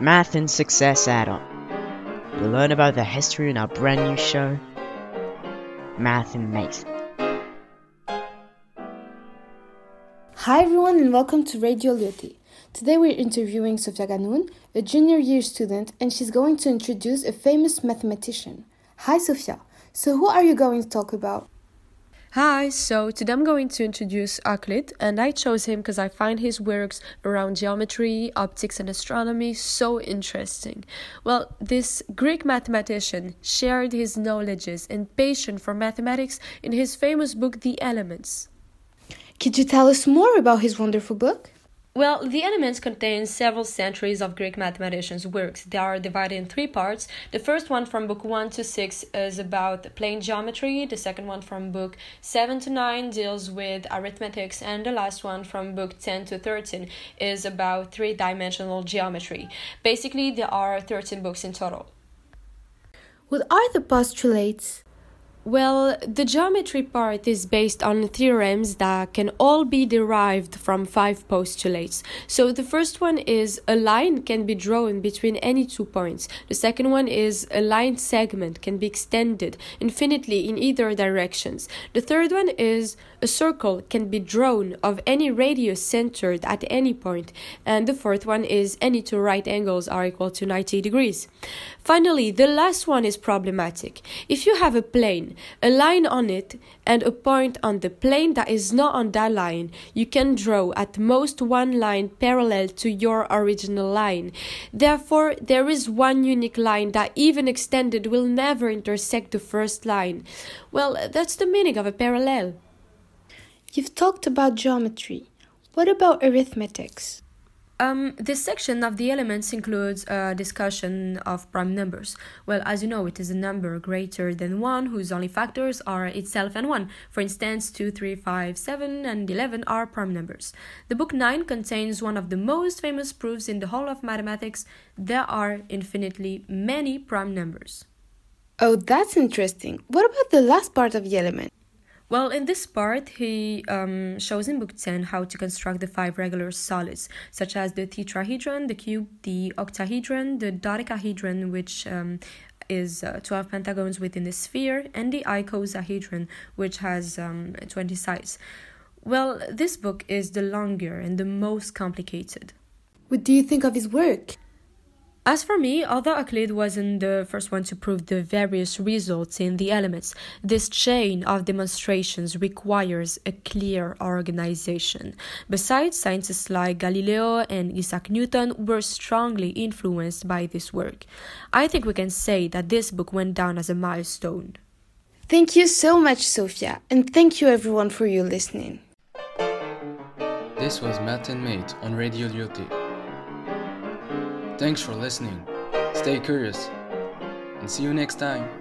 Math and Success add-on. You'll learn about the history in our brand new show, Math and Mate. Hi everyone and welcome to Radio Lyautey. Today we're interviewing Sofia Ganoun, a junior year student, and she's going to introduce a famous mathematician. Hi Sofia. So who are you going to talk about? Hi, so today I'm going to introduce Euclid, and I chose him because I find his works around geometry, optics, and astronomy so interesting. Well, this Greek mathematician shared his knowledges and passion for mathematics in his famous book, The Elements. Could you tell us more about his wonderful book? Well, the Elements contain several centuries of Greek mathematicians' works. They are divided in three parts. The first one from book 1 to 6 is about plane geometry, the second one from book 7 to 9 deals with arithmetics, and the last one from book 10 to 13 is about three dimensional geometry. Basically, there are 13 books in total. What are the postulates? Well, the geometry part is based on theorems that can all be derived from five postulates. So the first one is a line can be drawn between any two points. The second one is a line segment can be extended infinitely in either directions. The third one is a circle can be drawn of any radius centered at any point. And the fourth one is any two right angles are equal to 90 degrees. Finally, the last one is problematic. If you have a plane a line on it, and a point on the plane that is not on that line. You can draw at most one line parallel to your original line. Therefore, there is one unique line that, even extended, will never intersect the first line. Well, that's the meaning of a parallel. You've talked about geometry. What about arithmetics? Um, this section of the elements includes a discussion of prime numbers. Well, as you know, it is a number greater than 1 whose only factors are itself and 1. For instance, 2, 3, 5, 7, and 11 are prime numbers. The book 9 contains one of the most famous proofs in the whole of mathematics there are infinitely many prime numbers. Oh, that's interesting. What about the last part of the element? Well, in this part, he um, shows in Book 10 how to construct the five regular solids, such as the tetrahedron, the cube, the octahedron, the dodecahedron, which um, is uh, 12 pentagons within the sphere, and the icosahedron, which has um, 20 sides. Well, this book is the longer and the most complicated. What do you think of his work? As for me, although Euclid wasn't the first one to prove the various results in the elements, this chain of demonstrations requires a clear organization. Besides, scientists like Galileo and Isaac Newton were strongly influenced by this work. I think we can say that this book went down as a milestone. Thank you so much, Sofia, and thank you everyone for your listening. This was Math and Mate on Radio Lyautey. Thanks for listening. Stay curious and see you next time.